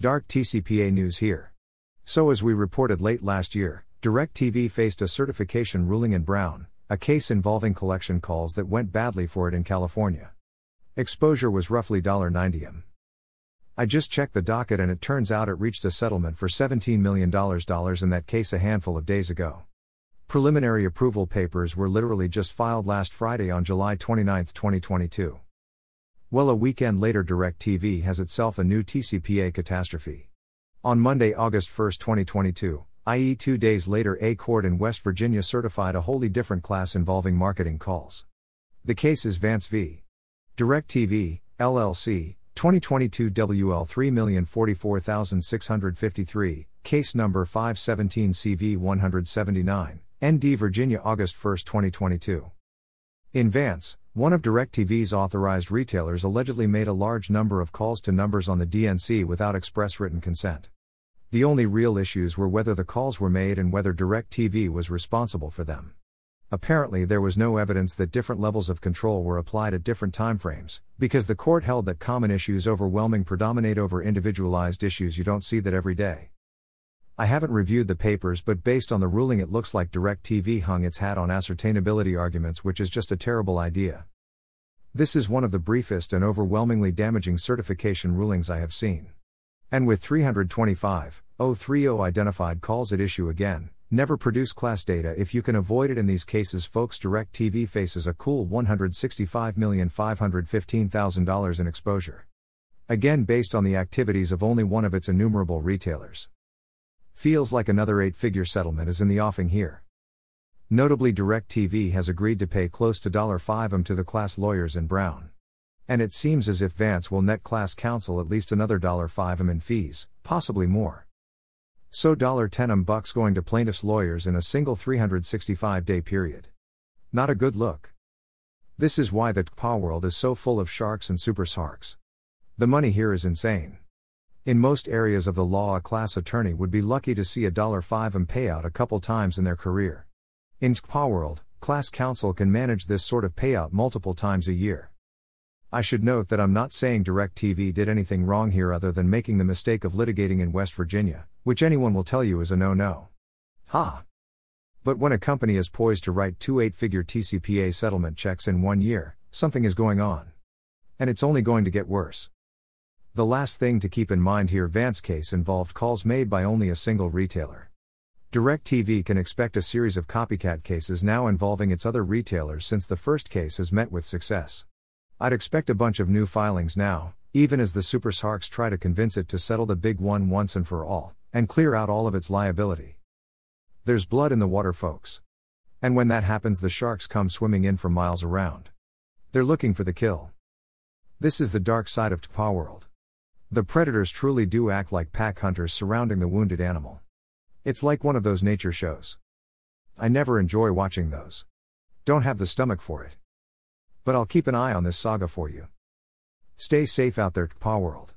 Dark TCPA news here. So, as we reported late last year, DirecTV faced a certification ruling in Brown, a case involving collection calls that went badly for it in California. Exposure was roughly $90m. I just checked the docket and it turns out it reached a settlement for $17 million in that case a handful of days ago. Preliminary approval papers were literally just filed last Friday on July 29, 2022. Well, a weekend later, DirecTV has itself a new TCPA catastrophe. On Monday, August 1, 2022, i.e., two days later, a court in West Virginia certified a wholly different class involving marketing calls. The case is Vance v. DirecTV, LLC, 2022 WL 3044653, case number 517 CV 179, ND Virginia, August 1, 2022. In Vance, one of DirecTV's authorized retailers allegedly made a large number of calls to numbers on the DNC without express written consent. The only real issues were whether the calls were made and whether DirecTV was responsible for them. Apparently, there was no evidence that different levels of control were applied at different timeframes, because the court held that common issues overwhelming predominate over individualized issues. You don't see that every day. I haven't reviewed the papers, but based on the ruling, it looks like DirecTV hung its hat on ascertainability arguments, which is just a terrible idea. This is one of the briefest and overwhelmingly damaging certification rulings I have seen. And with 325, 030 identified calls at issue again, never produce class data if you can avoid it in these cases. Folks, DirecTV faces a cool $165,515,000 in exposure. Again, based on the activities of only one of its innumerable retailers. Feels like another eight figure settlement is in the offing here. Notably, DirecTV has agreed to pay close to $5M to the class lawyers in Brown. And it seems as if Vance will net class counsel at least another $5M in fees, possibly more. So $10M bucks going to plaintiffs' lawyers in a single 365 day period. Not a good look. This is why the TCPA world is so full of sharks and super sharks. The money here is insane. In most areas of the law, a class attorney would be lucky to see a $5M payout a couple times in their career. In TCPA world, class counsel can manage this sort of payout multiple times a year. I should note that I'm not saying DirecTV did anything wrong here other than making the mistake of litigating in West Virginia, which anyone will tell you is a no no. Ha! But when a company is poised to write two eight figure TCPA settlement checks in one year, something is going on. And it's only going to get worse. The last thing to keep in mind here Vance case involved calls made by only a single retailer. DirecTV can expect a series of copycat cases now involving its other retailers since the first case has met with success. I'd expect a bunch of new filings now, even as the Super Sharks try to convince it to settle the big one once and for all, and clear out all of its liability. There's blood in the water, folks. And when that happens, the sharks come swimming in from miles around. They're looking for the kill. This is the dark side of TCPA world. The predators truly do act like pack hunters surrounding the wounded animal. It's like one of those nature shows. I never enjoy watching those. Don't have the stomach for it. But I'll keep an eye on this saga for you. Stay safe out there, TCPA world.